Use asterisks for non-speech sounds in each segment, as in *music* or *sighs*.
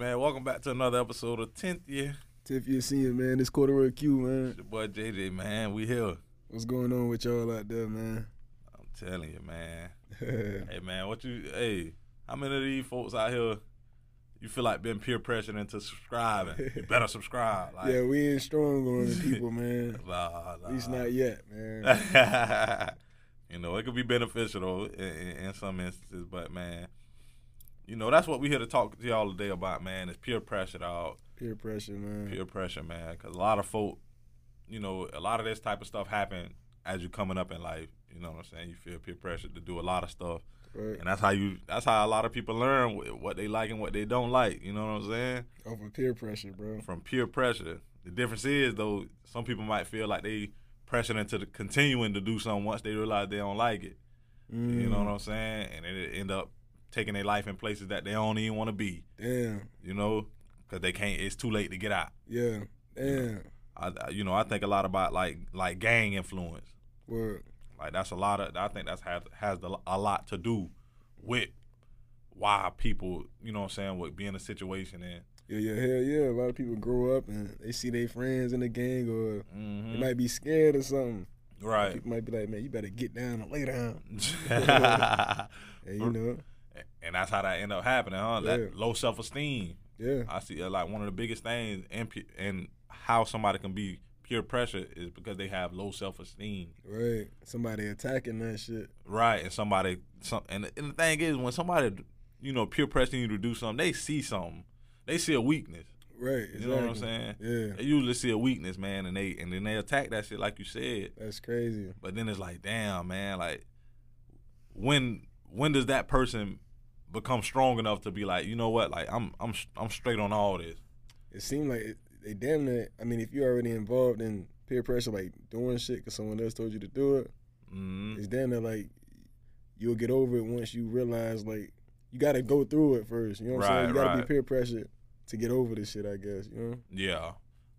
man. Welcome back to another episode of 10th Year. 10th Year senior, man. This quarter word Q, man. It's your boy JJ, man. We here. What's going on with y'all out there, man? I'm telling you, man. *laughs* hey, man, what you, hey, how many of these folks out here you feel like being peer pressured into subscribing? *laughs* You better subscribe. Like, yeah, we ain't strong on the people, man. *laughs* nah, nah. At least not yet, man. you know, it could be beneficial though in, in some instances, but man, you know, that's what we here to talk to y'all today about, man. Is peer pressure, dog. Peer pressure, man. Peer pressure, man. Because a lot of folk, you know, a lot of this type of stuff happen as you're coming up in life. You know what I'm saying? You feel peer pressure to do a lot of stuff, Right. and that's how you. That's how a lot of people learn what they like and what they don't like. You know what I'm saying? Over peer pressure, bro. From peer pressure. The difference is though, some people might feel like they pressured into the, continuing to do something once they realize they don't like it. Mm, You know what I'm saying? And it end up taking their life in places that they don't even want to be. Damn. You know, because they can't. It's too late to get out. Yeah. Damn. I, I- you know, I think a lot about like like gang influence. Word. Like that's a lot of. I think that's has has the, a lot to do with why people, you know, what I'm saying, would being in a situation and. Yeah, yeah, hell yeah. A lot of people grow up and they see their friends in the gang or Mhm. they might be scared or something. Right. People might be like, man, you better get down and lay down. *laughs* *laughs* And you know, that's how that end up happening, huh? Yeah. That low self esteem. yeah. I see uh, like one of the biggest things in and how somebody can be peer pressure is because they have low self esteem. Right. Somebody attacking that shit. Right, and somebody, some, and, and the thing is, when somebody, you know, peer pressing you to do something, they see something, they see a weakness. Right. You know what I'm saying? Yeah. They usually see a weakness, man, and they and then they attack that shit like you said. That's crazy. But then it's like, damn, man, like when when does that person become strong enough to be like, you know what, like I'm I'm I'm straight on all this. It seemed like it, they damn near. I mean, if you're already involved in peer pressure, like doing shit because someone else told you to do it, hmm it's damn near like you'll get over it once you realize like you got to go through it first. You know what I'm saying? Right, You got to right. be peer pressured to get over this shit. I guess you know. Yeah,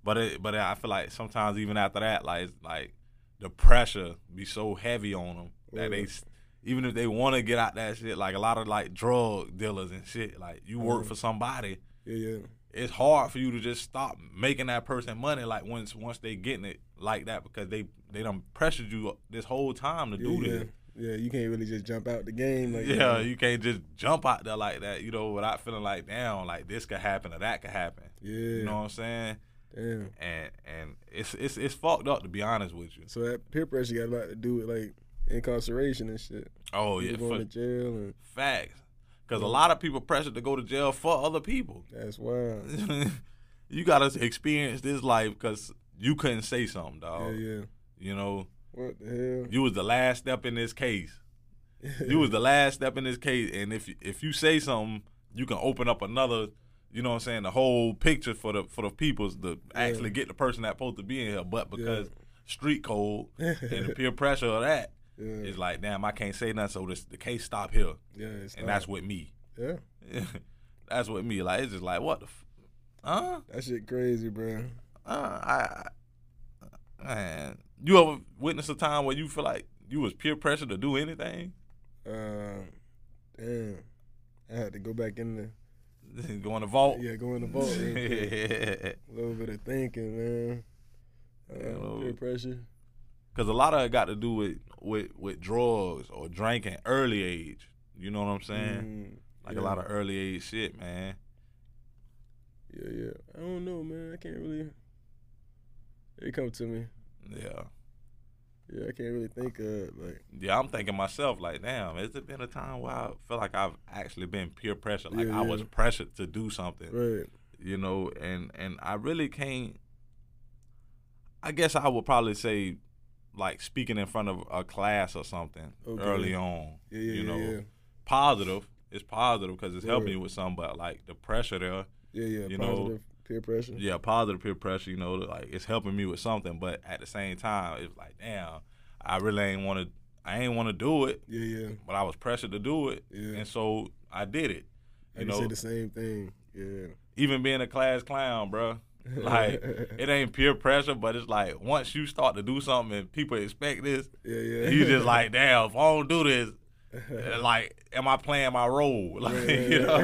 but it, but I feel like sometimes even after that, like like the pressure be so heavy on them that they, Yeah. Even if they want to get out that shit, like a lot of like drug dealers and shit, like you work Mhm. for somebody, Yeah, yeah, it's hard for you to just stop making that person money. Like once once they getting it like that because they they done pressured you this whole time to yeah, do yeah. this. Yeah, you can't really just jump out the game. Like yeah, you can't just jump out there like that, you know, without feeling like damn, like this could happen or that could happen. yeah. You know what I'm saying? Damn. And and it's it's it's fucked up to be honest with you. So that peer pressure got a lot to do with like incarceration and shit. Oh yeah, People going to jail and facts. Because a lot of people pressured to go to jail for other people. *laughs* that's wild. you gotta experience this life because you couldn't say something, dog. Yeah, yeah. You know, What the hell? you was the last step in this case. *laughs* You was the last step in this case, and if if you say something, you can open up another. You know what I'm saying? The whole picture for the for the peoples to actually get the person that's supposed to be in here, but because street code *laughs* and the peer pressure of that, yeah, it's like, damn, I can't say nothing, so this, the case stop here, yeah, it's and not- that's with me. yeah. *laughs* that's with me. Like it's just like what the, f- huh? That shit crazy, bro. Uh, I, I, man, you ever witness a time where you feel like you was peer pressure to do anything? Uh, damn. I had to go back in the *laughs* Go in the vault. yeah, go in the vault. quick. *laughs* A little bit of thinking, man. Uh, Yeah, peer pressure. A lot of it got to do with, with with drugs or drinking early age. You know what I'm saying? Mm, Like yeah. a lot of early age shit, man. Yeah, yeah. I don't know, man. I can't really. It come to me. Yeah. Yeah, I can't really think of it, like. Yeah, I'm thinking myself, like, damn, has it been a time where I feel like I've actually been peer pressure? Like Yeah, I yeah. was pressured to do something. Right. you know, and and I really can't. I guess I would probably say, like speaking in front of a class or something Okay. early on. Yeah, yeah, you yeah, know, yeah. positive. It's positive because it's helping you with something, but like the pressure there, Yeah, yeah. You know, peer pressure. yeah, positive peer pressure. You know, like it's helping me with something, but at the same time, it's like, damn, I really ain't want to. I ain't want to do it, Yeah, yeah. but I was pressured to do it, Yeah. and so I did it. You can know, say the same thing. Yeah. even being a class clown, bruh. *laughs* Like it ain't peer pressure, but it's like once you start to do something and people expect this, yeah, yeah. you just like, *laughs* damn, if I don't do this, *laughs* uh, like, am I playing my role? Like, Yeah, you know,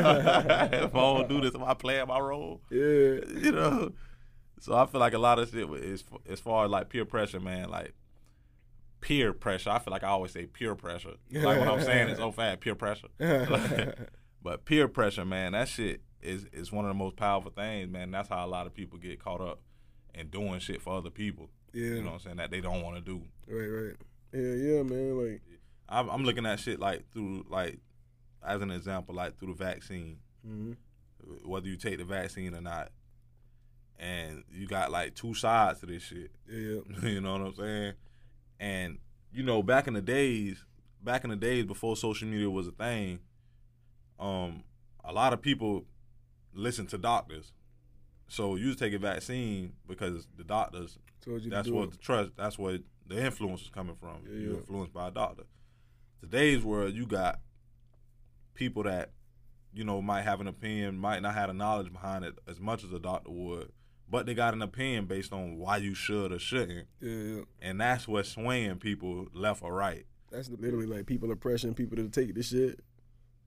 if I don't do this, am I playing my role? Yeah. You know. So I feel like a lot of shit is as far as like peer pressure, man. Like peer pressure. I feel like I always say peer pressure. Like what I'm saying is oh, so fast, peer pressure. but peer pressure, man, that shit is is one of the most powerful things, man. That's how a lot of people get caught up in doing shit for other people. yeah. You know what I'm saying? That they don't want to do. Right, right. Yeah, yeah, man. Like, I'm, I'm looking at shit like through like as an example, like through the vaccine. hmm Whether you take the vaccine or not, and you got like two sides to this shit. yeah, *laughs* you know what I'm saying? And you know, back in the days, back in the days before social media was a thing, um, a lot of people listen to doctors. So you take a vaccine because the doctors. told you That's what it. the trust. That's where the influence is coming from. Yeah, You're yeah. influenced by a doctor. Today's world, you got people that you know might have an opinion, might not have the knowledge behind it as much as a doctor would, but they got an opinion based on why you should or shouldn't Yeah, yeah. and that's what's swaying people left or right. That's literally like people are pressuring people to take this shit.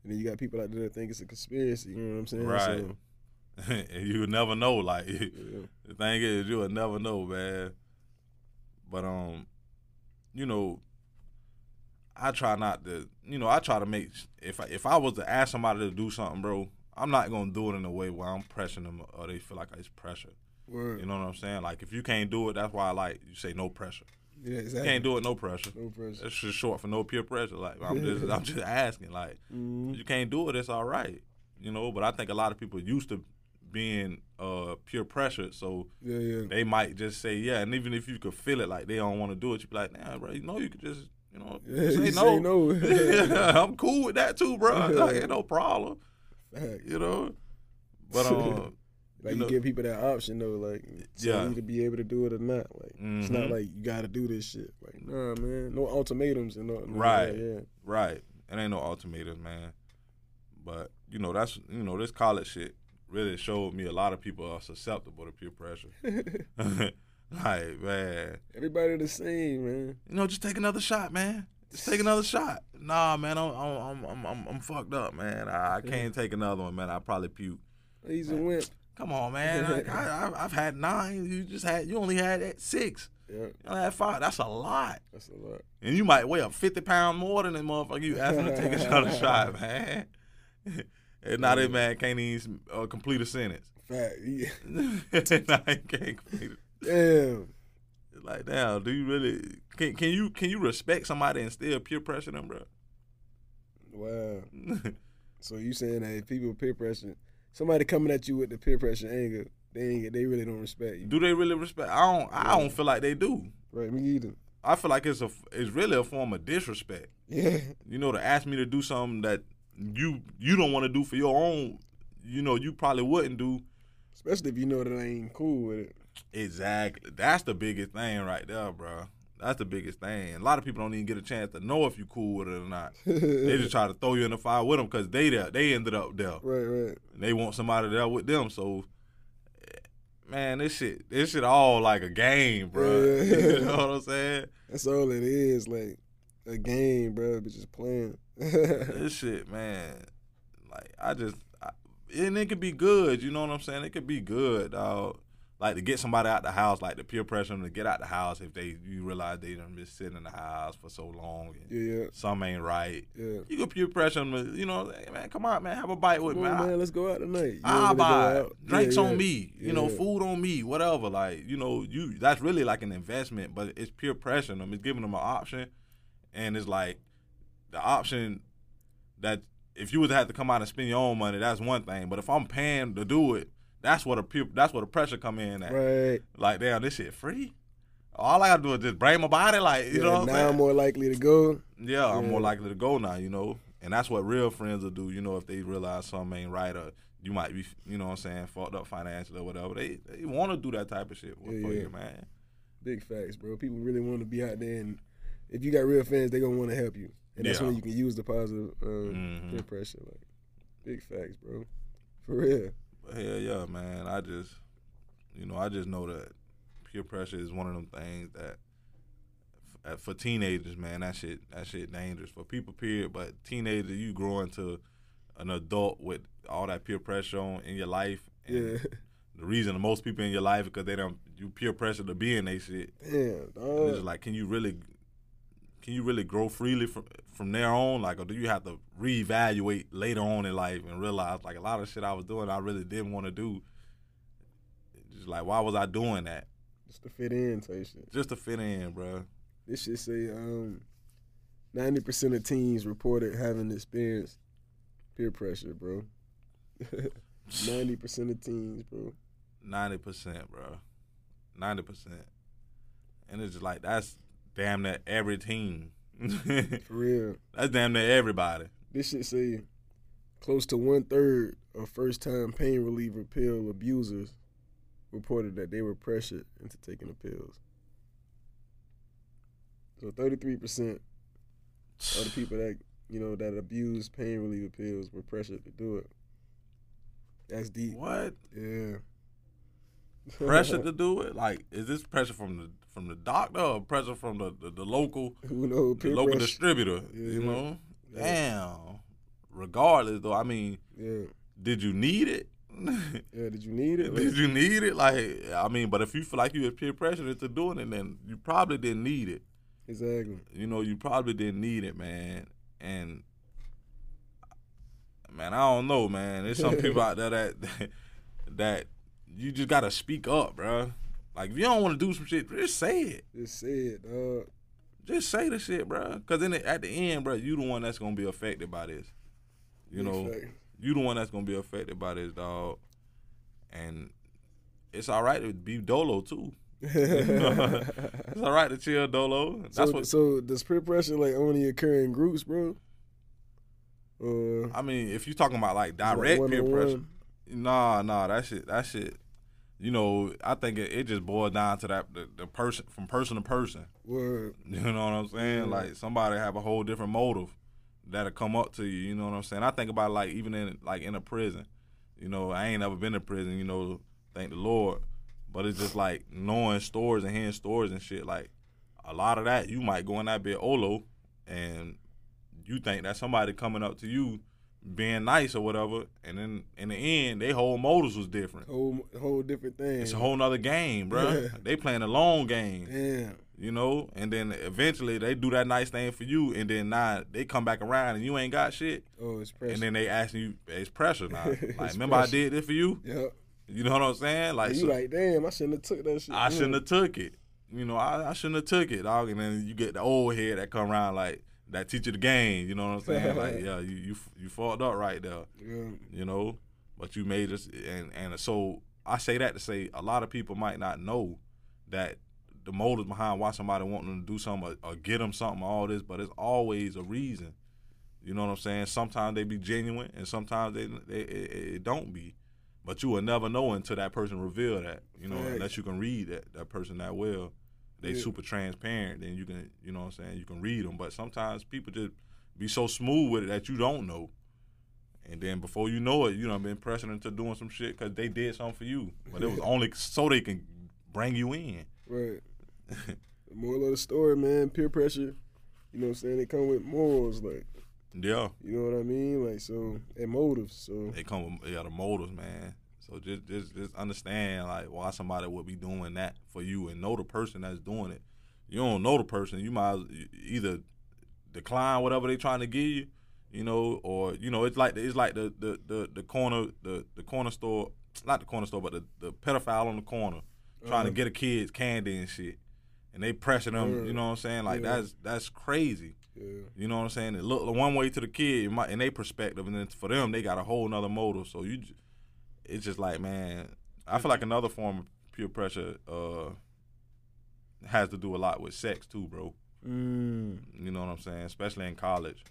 And then you got people out there that think it's a conspiracy. You know what I'm saying? Right. So, *laughs* and you would never know. Like *laughs* yeah. the thing is, you would never know, man. But um, you know, I try not to. You know, I try to make if I, if I was to ask somebody to do something, bro, I'm not gonna do it in a way where I'm pressing them or they feel like it's pressure. Word. You know what I'm saying? Like if you can't do it, that's why I like you say no pressure. Yeah, exactly. can't do it, no pressure. No pressure. That's just short for no peer pressure. Like I'm just I'm just asking. Like Mhm. you can't do it, it's all right. You know, but I think a lot of people used to being uh peer pressured, so Yeah, yeah. they might just say yeah. And even if you could feel it like they don't want to do it, you'd be like, nah, bro, you know, you could just you know Yeah, say you no. say no. yeah, *laughs* I'm cool with that too, bro. Like, ain't no problem. Facts. You know, but um, *laughs* Like you you, give people that option though, like Yeah. you to be able to do it or not. Like it's not Mhm. like you got to do this shit. Like nah, man, no ultimatums and no, Right. Yeah, right, it ain't no ultimatums, man. But you know, that's you know, this college shit really showed me a lot of people are susceptible to peer pressure. yeah. *laughs* *laughs* like man. Everybody the same, man. you know, just take another shot, man. Just take another shot. Nah, man, I'm I'm I'm I'm, I'm fucked up, man. I, I can't take another one, man. I probably puke. He's a wimp. Come on, man. I, *laughs* I, I've had nine. You just had. You only had six. Yeah, You had five. That's a lot. that's a lot. And you might weigh a fifty pound more than that motherfucker. You asking to take another shot, *laughs* man. *laughs* and now that man can't even uh, complete a sentence. Fact. Yeah. now he can't complete it. Damn. It's like, damn, do you really can can you can you respect somebody and still peer pressure them, bro? Wow. So you saying that people peer pressure, somebody coming at you with the peer pressure anger, they ain't, they really don't respect you. Do they really respect? I don't. I don't feel like they do. Right, me either. I feel like it's a. It's really a form of disrespect. Yeah. You know, to ask me to do something that you you don't want to do for your own. You know, you probably wouldn't do. Especially if you know that I ain't cool with it. Exactly. That's the biggest thing right there, bro. That's the biggest thing. A lot of people don't even get a chance to know if you cool with it or not. *laughs* They just try to throw you in the fire with them because they there. They ended up there. Right, right. And they want somebody there with them. So, man, this shit, this shit all like a game, bro. Yeah. *laughs* you know what I'm saying? That's all it is, like a game, bro. But just playing. *laughs* this shit, man. Like I just, I, and it could be good. You know what I'm saying? It could be good, dog. Like to get somebody out the house, like the peer pressure them to get out the house if they you realize they done been sitting in the house for so long and yeah, yeah, some ain't right. yeah. You can peer pressure them, to, you know, hey, man, come on, man, have a bite with Come me. on, I- man, let's go out tonight. You to go buy drinks Yeah, on yeah. me, you know, food on me, whatever. Like, you know, you that's really like an investment, but it's peer pressure. them. It's giving them an option, and it's like the option that if you would have to come out and spend your own money, that's one thing. But if I'm paying to do it, that's what a peer, that's where the pressure come in at. Right. Like, damn, this shit free. All I gotta do is just bring my body, like you yeah, know. What I'm now? I'm more likely to go. Yeah, I'm more likely to go now, you know. And that's what real friends will do, you know, if they realize something ain't right or you might be, you know what I'm saying, fucked up financially or whatever. They they want to do that type of shit for Yeah, yeah. you, man. Big facts, bro. People really want to be out there, and if you got real fans, they gonna want to help you, and that's Yeah. when you can use the positive uh, Mhm. peer pressure. Like, big facts, bro. For real. Hell yeah, man. I just, you know, I just know that peer pressure is one of them things that for teenagers, man, that shit that shit dangerous for people. Period. But teenagers, you grow into an adult with all that peer pressure on in your life. And Yeah. *laughs* The reason most people in your life because they don't you peer pressure to be in they shit. Damn, And it's just like, can you really, can you really grow freely from from there on? Like, or do you have to reevaluate later on in life and realize like a lot of shit I was doing I really didn't want to do. Just like, why was I doing that? Just to fit in type shit. Just to fit in, bro. This shit say um ninety percent of teens reported having experienced peer pressure, bro. *laughs* Ninety percent of teens, bro. Ninety percent, bro. Ninety percent. And it's just like that's damn near every team. *laughs* For real. that's damn near everybody. This shit say close to one third of first time pain reliever pill abusers reported that they were pressured into taking the pills. So thirty three percent of the people that you know that abuse pain reliever pills were pressured to do it. That's deep. What Yeah. Pressure to do it? Like, is this pressure from the from the doctor or pressure from the the, the local *laughs* Who knows? the local pressure. distributor? You Yeah. know, Yeah. damn. Regardless, though, I mean, Yeah. did you need it? *laughs* Yeah. Did you need it? did you need it? Like, I mean, but if you feel like you had peer pressured into doing it, then you probably didn't need it. Exactly. you know, you probably didn't need it, man. And man, I don't know, man. There's some *laughs* people out there that that you just gotta speak up, bro. Like if you don't want to do some shit, just say it. Just say it, dog. Just say the shit, bro. Cause then at the end, bro, you the one that's gonna be affected by this. You know, fact. you the one that's gonna be affected by this, dog. And it's all right to be dolo too. *laughs* *laughs* It's all right to chill dolo. That's so, what so does peer pressure like only occur in groups, bro? Or I mean. If you're talking about like like direct peer pressure, Nah, nah, that shit, that shit. You know, I think it, it just boils down to that the, the person from person to person. Word. *laughs* You know what I'm saying? Yeah. Like somebody have a whole different motive that'll come up to you. You know what I'm saying? I think about like even in like in a prison. You know, I ain't never been to prison. You know, thank the Lord. But it's just like knowing stories and hearing stories and shit. Like a lot of that, you might go in that bit olo, and you think that somebody coming up to you being nice or whatever, and then in the end, they whole motives was different. Whole whole different thing. It's a whole nother game, bro. Yeah. They playing a long game Damn. you know, and then eventually they do that nice thing for you, and then now they come back around and you ain't got shit, Oh, it's pressure. and then they asking you, it's pressure now. *laughs* Like, remember I did this for you? yep. You know what I'm saying? Like, you so like, damn, I shouldn't have took that shit. I shouldn't have took it. You know, I, I shouldn't have took it, dog. And then you get the old head that come around like that teach you the game. You know what I'm saying? *laughs* like, yeah, you you you fucked up right there Yeah. you know. But you made us, and and so I say that to say a lot of people might not know that the motives behind why somebody wanting to do something or, or get them something, all this, but it's always a reason. You know what I'm saying? Sometimes they be genuine, and sometimes they, they it, it don't be. But you will never know until that person reveal that. You know, unless you can read that that person that well. They Yeah. super transparent, then you can, you know what I'm saying? You can read them. But sometimes people just be so smooth with it that you don't know. And then before you know it, you done been pressing into doing some shit because they did something for you. But it was *laughs* only so they can bring you in. Right. *laughs* The moral of the story, man, peer pressure, you know what I'm saying? They come with morals, like, Yeah, you know what I mean? Like, so, and motives. So, they come with yeah, the motives, man. So just just just understand like why somebody would be doing that for you and know the person that's doing it. You don't know the person, you might either decline whatever they're trying to give you, you know, or you know, it's like it's like the the the, the corner the, the corner store, not the corner store, but the, the pedophile on the corner trying to Uh-huh. get a kid's candy and shit. And they pressure them, Word. you know what I'm saying? Like Yeah. that's that's crazy. yeah. You know what I'm saying? It look one way to the kid in, my, in their perspective, and then for them, they got a whole nother motive. So you, it's just like, man, I feel like another form of peer pressure uh, has to do a lot with sex too, bro. Mm. You know what I'm saying? Especially in college.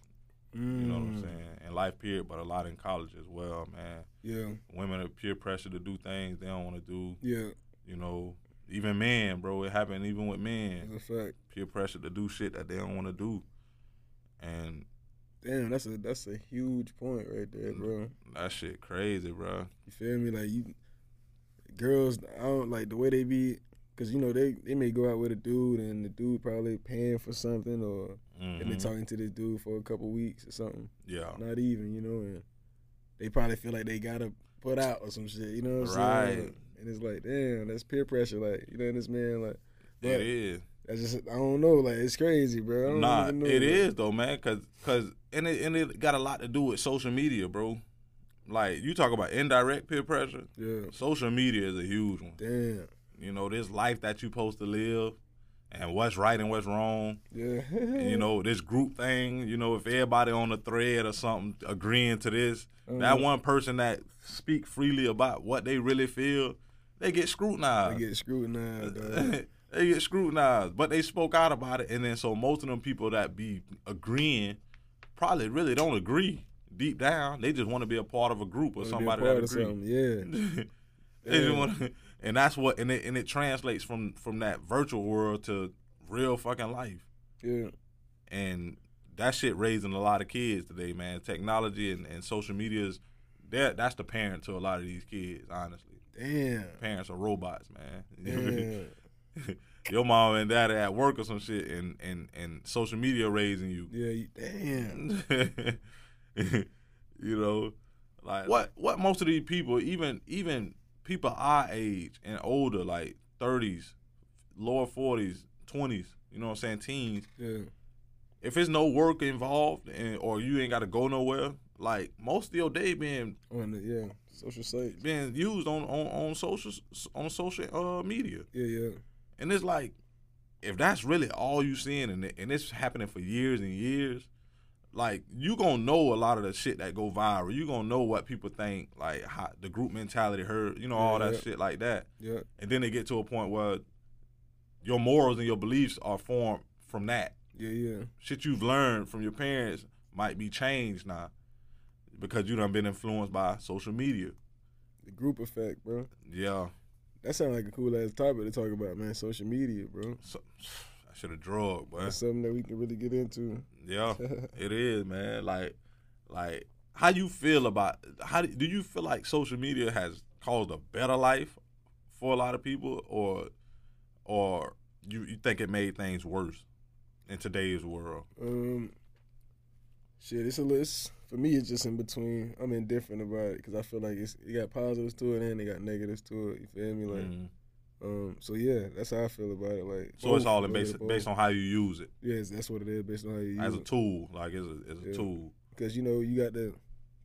Mm. You know what I'm saying? In life period, but a lot in college as well, man. Yeah. Women are peer pressure to do things they don't want to do. Yeah. You know, even men, bro. It happened even with men. That's a fact. Peer pressure to do shit that they don't want to do, and Damn, that's a that's a huge point right there, bro. that shit crazy, bro. You feel me? Like you, girls, I don't like the way they be Cause you know they they may go out with a dude and the dude probably paying for something or and they mm-hmm. talking to this dude for a couple weeks or something. Yeah. Not even, you know, and they probably feel like they gotta put out or some shit. You know what I'm Right. saying? And it's like, damn, that's peer pressure. Like, you know, this man, like, It is. I just, I don't know. Like, it's crazy, bro. I don't Nah, know. it is though, man. Cause, cause, and it, and it got a lot to do with social media, bro. Like you talk about indirect peer pressure. Yeah. Social media is a huge one. Damn. You know, this life that you supposed to live, and what's right and what's wrong. Yeah. And, you know, this group thing. You know, if everybody on the thread or something agreeing to this, that Mhm. one person that speak freely about what they really feel, they get scrutinized. They get scrutinized, *laughs* they get scrutinized, but they spoke out about it, and then so most of them people that be agreeing probably really don't agree deep down. They just want to be a part of a group or Wanna somebody that of agree. something, Yeah. *laughs* Yeah. want, and that's what, and it and it translates from from that virtual world to real fucking life, Yeah. and that shit raising a lot of kids today, man. Technology and, and social medias, that that's the parent to a lot of these kids, honestly. Damn. Parents are robots, man. Damn. *laughs* your mom and dad at work or some shit and and and social media raising you Yeah. You, damn. *laughs* you know like what what most of these people even even people our age and older like 30s lower 40s 20s you know what i'm saying teens Yeah. if there's no work involved and or you ain't got to go nowhere like most of your day being On the yeah social sites. being used on on on social on social uh media Yeah. Yeah. And it's like, if that's really all you seeing, and and it's happening for years and years, like you gonna know a lot of the shit that go viral. You gonna know what people think, like how the group mentality hurt, you know, all that Yeah. shit like that. Yeah. And then they get to a point where your morals and your beliefs are formed from that. Yeah. Yeah. Shit you've learned from your parents might be changed now because you done been influenced by social media. The group effect, bro. Yeah. That sounds like a cool ass topic to talk about, man. Social media, bro. So, I should have drug, boy. That's something that we can really get into. Yeah, *laughs* it is, man. Like, like, how you feel about? How do, do you feel like social media has caused a better life for a lot of people, or, or you you think it made things worse in today's world? Um, shit, it's a list. For me, it's just in between. I'm indifferent about it because I feel like it's it got positives to it and it got negatives to it. You feel me? Like, Mhm. um, so yeah, that's how I feel about it. Like, So it's all in based both. based on how you use it Yes, that's what it is based on how you as a it. tool. Like it's a it's a Yeah. tool. Because you know you got to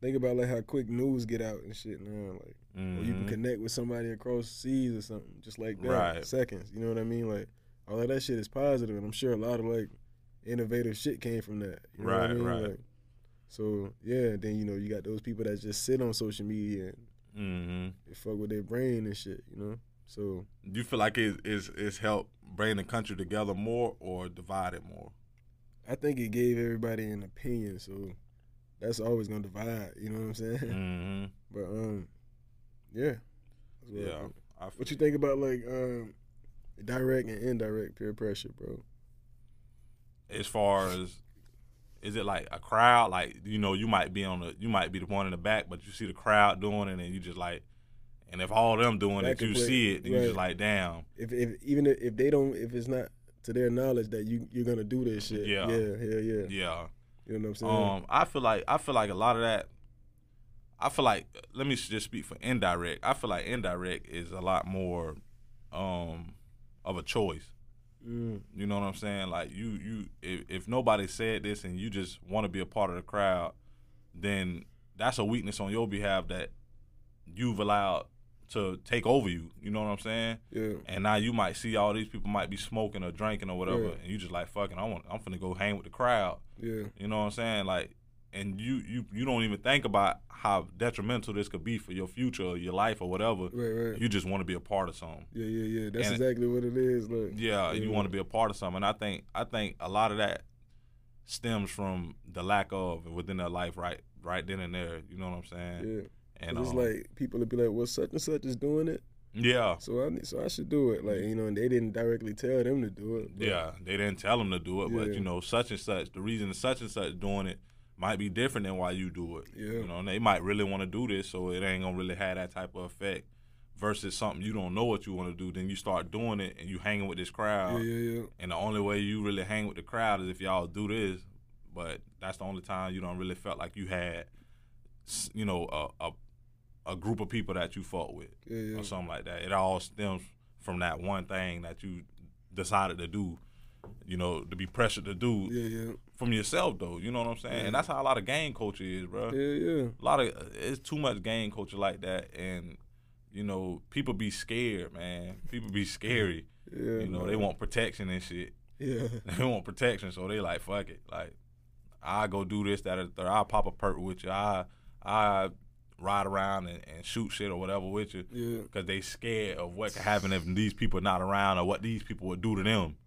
think about like how quick news get out and shit now. Like, or you can Mhm. connect with somebody across seas or something just like that. Right. Seconds. You know what I mean? Like all of that shit is positive, and I'm sure a lot of like innovative shit came from that. You know what I Right, mean? right. Like, so yeah, then you know you got those people that just sit on social media and hmm they fuck with their brain and shit. You know. So Do you feel like it is it's helped bring the country together more or divide it more? I think it gave everybody an opinion. So that's always gonna divide. You know what I'm saying? hmm *laughs* But um, yeah. That's what I Yeah. I What you think about like um, direct and indirect peer pressure, bro? As far as is it like a crowd? Like you know you might be on the you might be the one in the back but you see the crowd doing it and you just like and if all them doing That it you play- see it then you just like damn. If if even if, if they don't, if it's not to their knowledge that you you're gonna do this shit, Yeah. yeah, yeah, yeah. yeah. You know what I'm saying? um i feel like i feel like a lot of that i feel like let me just speak for indirect. I feel like indirect is a lot more um of a choice Mm, You know what I'm saying? Like you, you, if, if nobody said this and you just want to be a part of the crowd, then that's a weakness on your behalf that you've allowed to take over you. You know what I'm saying? yeah, And now you might see all these people might be smoking or drinking or whatever, Yeah. and you just like fucking. I want, I'm finna go hang with the crowd. yeah, You know what I'm saying? Like, and you, you, you don't even think about how detrimental this could be for your future or your life or whatever. right, right. You just want to be a part of something. yeah, yeah, yeah. That's and- exactly what it is. Look, Yeah, and you want to be a part of something. And I think I think a lot of that stems from the lack of within their life right right then and there. You know what I'm saying? yeah. And it's um, like people would be like, "Well, such and such is doing it, yeah, so I so I should do it." Like you know, and they didn't directly tell them to do it. but- yeah. They didn't tell them to do it, but you know, such and such. The reason such and such doing it might be different than why you do it. Yeah. You know, and they might really want to do this, so it ain't gonna really have that type of effect. versus something you don't know what you want to do. Then you start doing it and you hanging with this crowd. Yeah, yeah, yeah. And the only way you really hang with the crowd is if y'all do this. But that's the only time you don't really felt like you had, you know, a a, a group of people that you fought with Yeah, yeah. or something like that. It all stems from that one thing that you decided to do. You know, to be pressured to do Yeah, yeah. from yourself though. You know what I'm saying? Yeah. And that's how a lot of game culture is, bro. Yeah, yeah. A lot of it's too much game culture like that, and you know, people be scared, man. People be scary. *laughs* Yeah. You know, man. they want protection and shit. Yeah. *laughs* They want protection, so they like fuck it. Like I go do this, that, or third. I pop a perk with you. I I ride around and, and shoot shit or whatever with you Yeah. because they scared of what could happen if these people not around or what these people would do to them.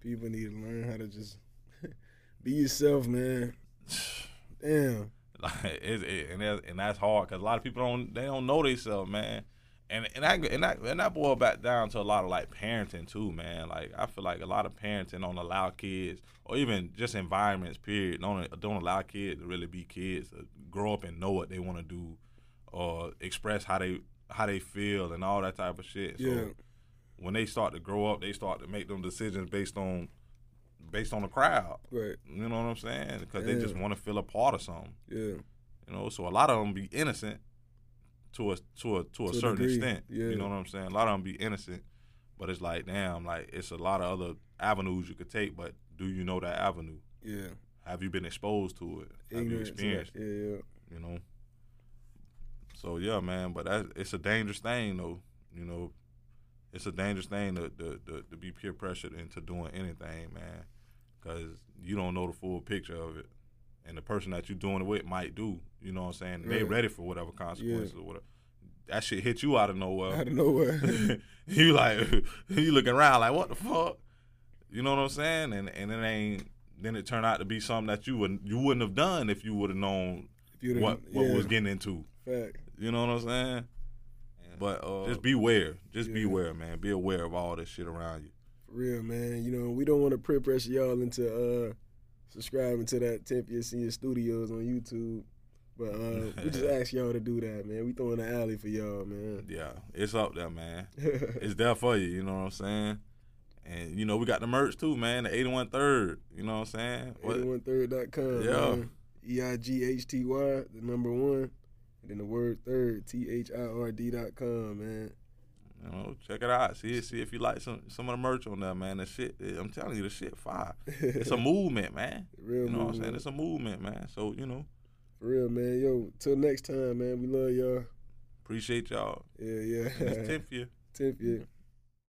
People need to learn how to just *laughs* be yourself, man. *sighs* Damn. Like it, and that's and that's hard because a lot of people don't they don't know themselves, man. And and that and that and that boil back down to a lot of like parenting too, man. Like I feel like a lot of parenting don't allow kids or even just environments, period, don't don't allow kids to really be kids, to grow up and know what they want to do, or express how they how they feel and all that type of shit. So Yeah. When they start to grow up, they start to make them decisions based on based on the crowd. Right. You know what I'm saying? Because they just want to feel a part of something. Yeah. You know, so a lot of them be innocent to a to a to a To certain degree, extent. yeah. You know what I'm saying? A lot of them be innocent, but it's like, damn, like it's a lot of other avenues you could take, but do you know that avenue? Yeah. Have you been exposed to it? Have you Ignorance. experienced Yeah, it? yeah. You know. So yeah, man, but that it's a dangerous thing though. You know, it's a dangerous thing to to, to, to be peer pressured into doing anything, man, because you don't know the full picture of it, and the person that you're doing it with might do. You know what I'm saying? They ready for whatever consequences or whatever. That shit hit you out of nowhere. Out of nowhere. *laughs* you like *laughs* you looking around like what the fuck? You know what I'm saying? And and it ain't. Then it turned out to be something that you wouldn't you wouldn't have done if you would have known what what yeah, was getting into. fact. You know what I'm saying? But uh, just beware. Just yeah. beware, man. Be aware of all this shit around you. For real, man. You know, we don't want to peer pressure y'all into uh subscribing to that 10th Year Senior Studios on YouTube. But uh, we just *laughs* ask y'all to do that, man. We throwing the alley for y'all, man. Yeah, it's up there, man. *laughs* It's there for you. You know what I'm saying? And you know we got the merch too, man. The 81 third. You know what I'm saying? What- 81third.com. Yeah. E I G H T Y, the number one, and then the word third, T H I R D dot com, man. You know, check it out. See see if you like some some of the merch on there, man. The shit, eh, I'm telling you, the shit fire. It's a *laughs* movement, man. Real You know what I'm saying? It's a movement, man. So you know, For real, man. Yo, till next time, man. We love y'all. appreciate y'all. Yeah, yeah. And it's *laughs* tenth year. 10th year.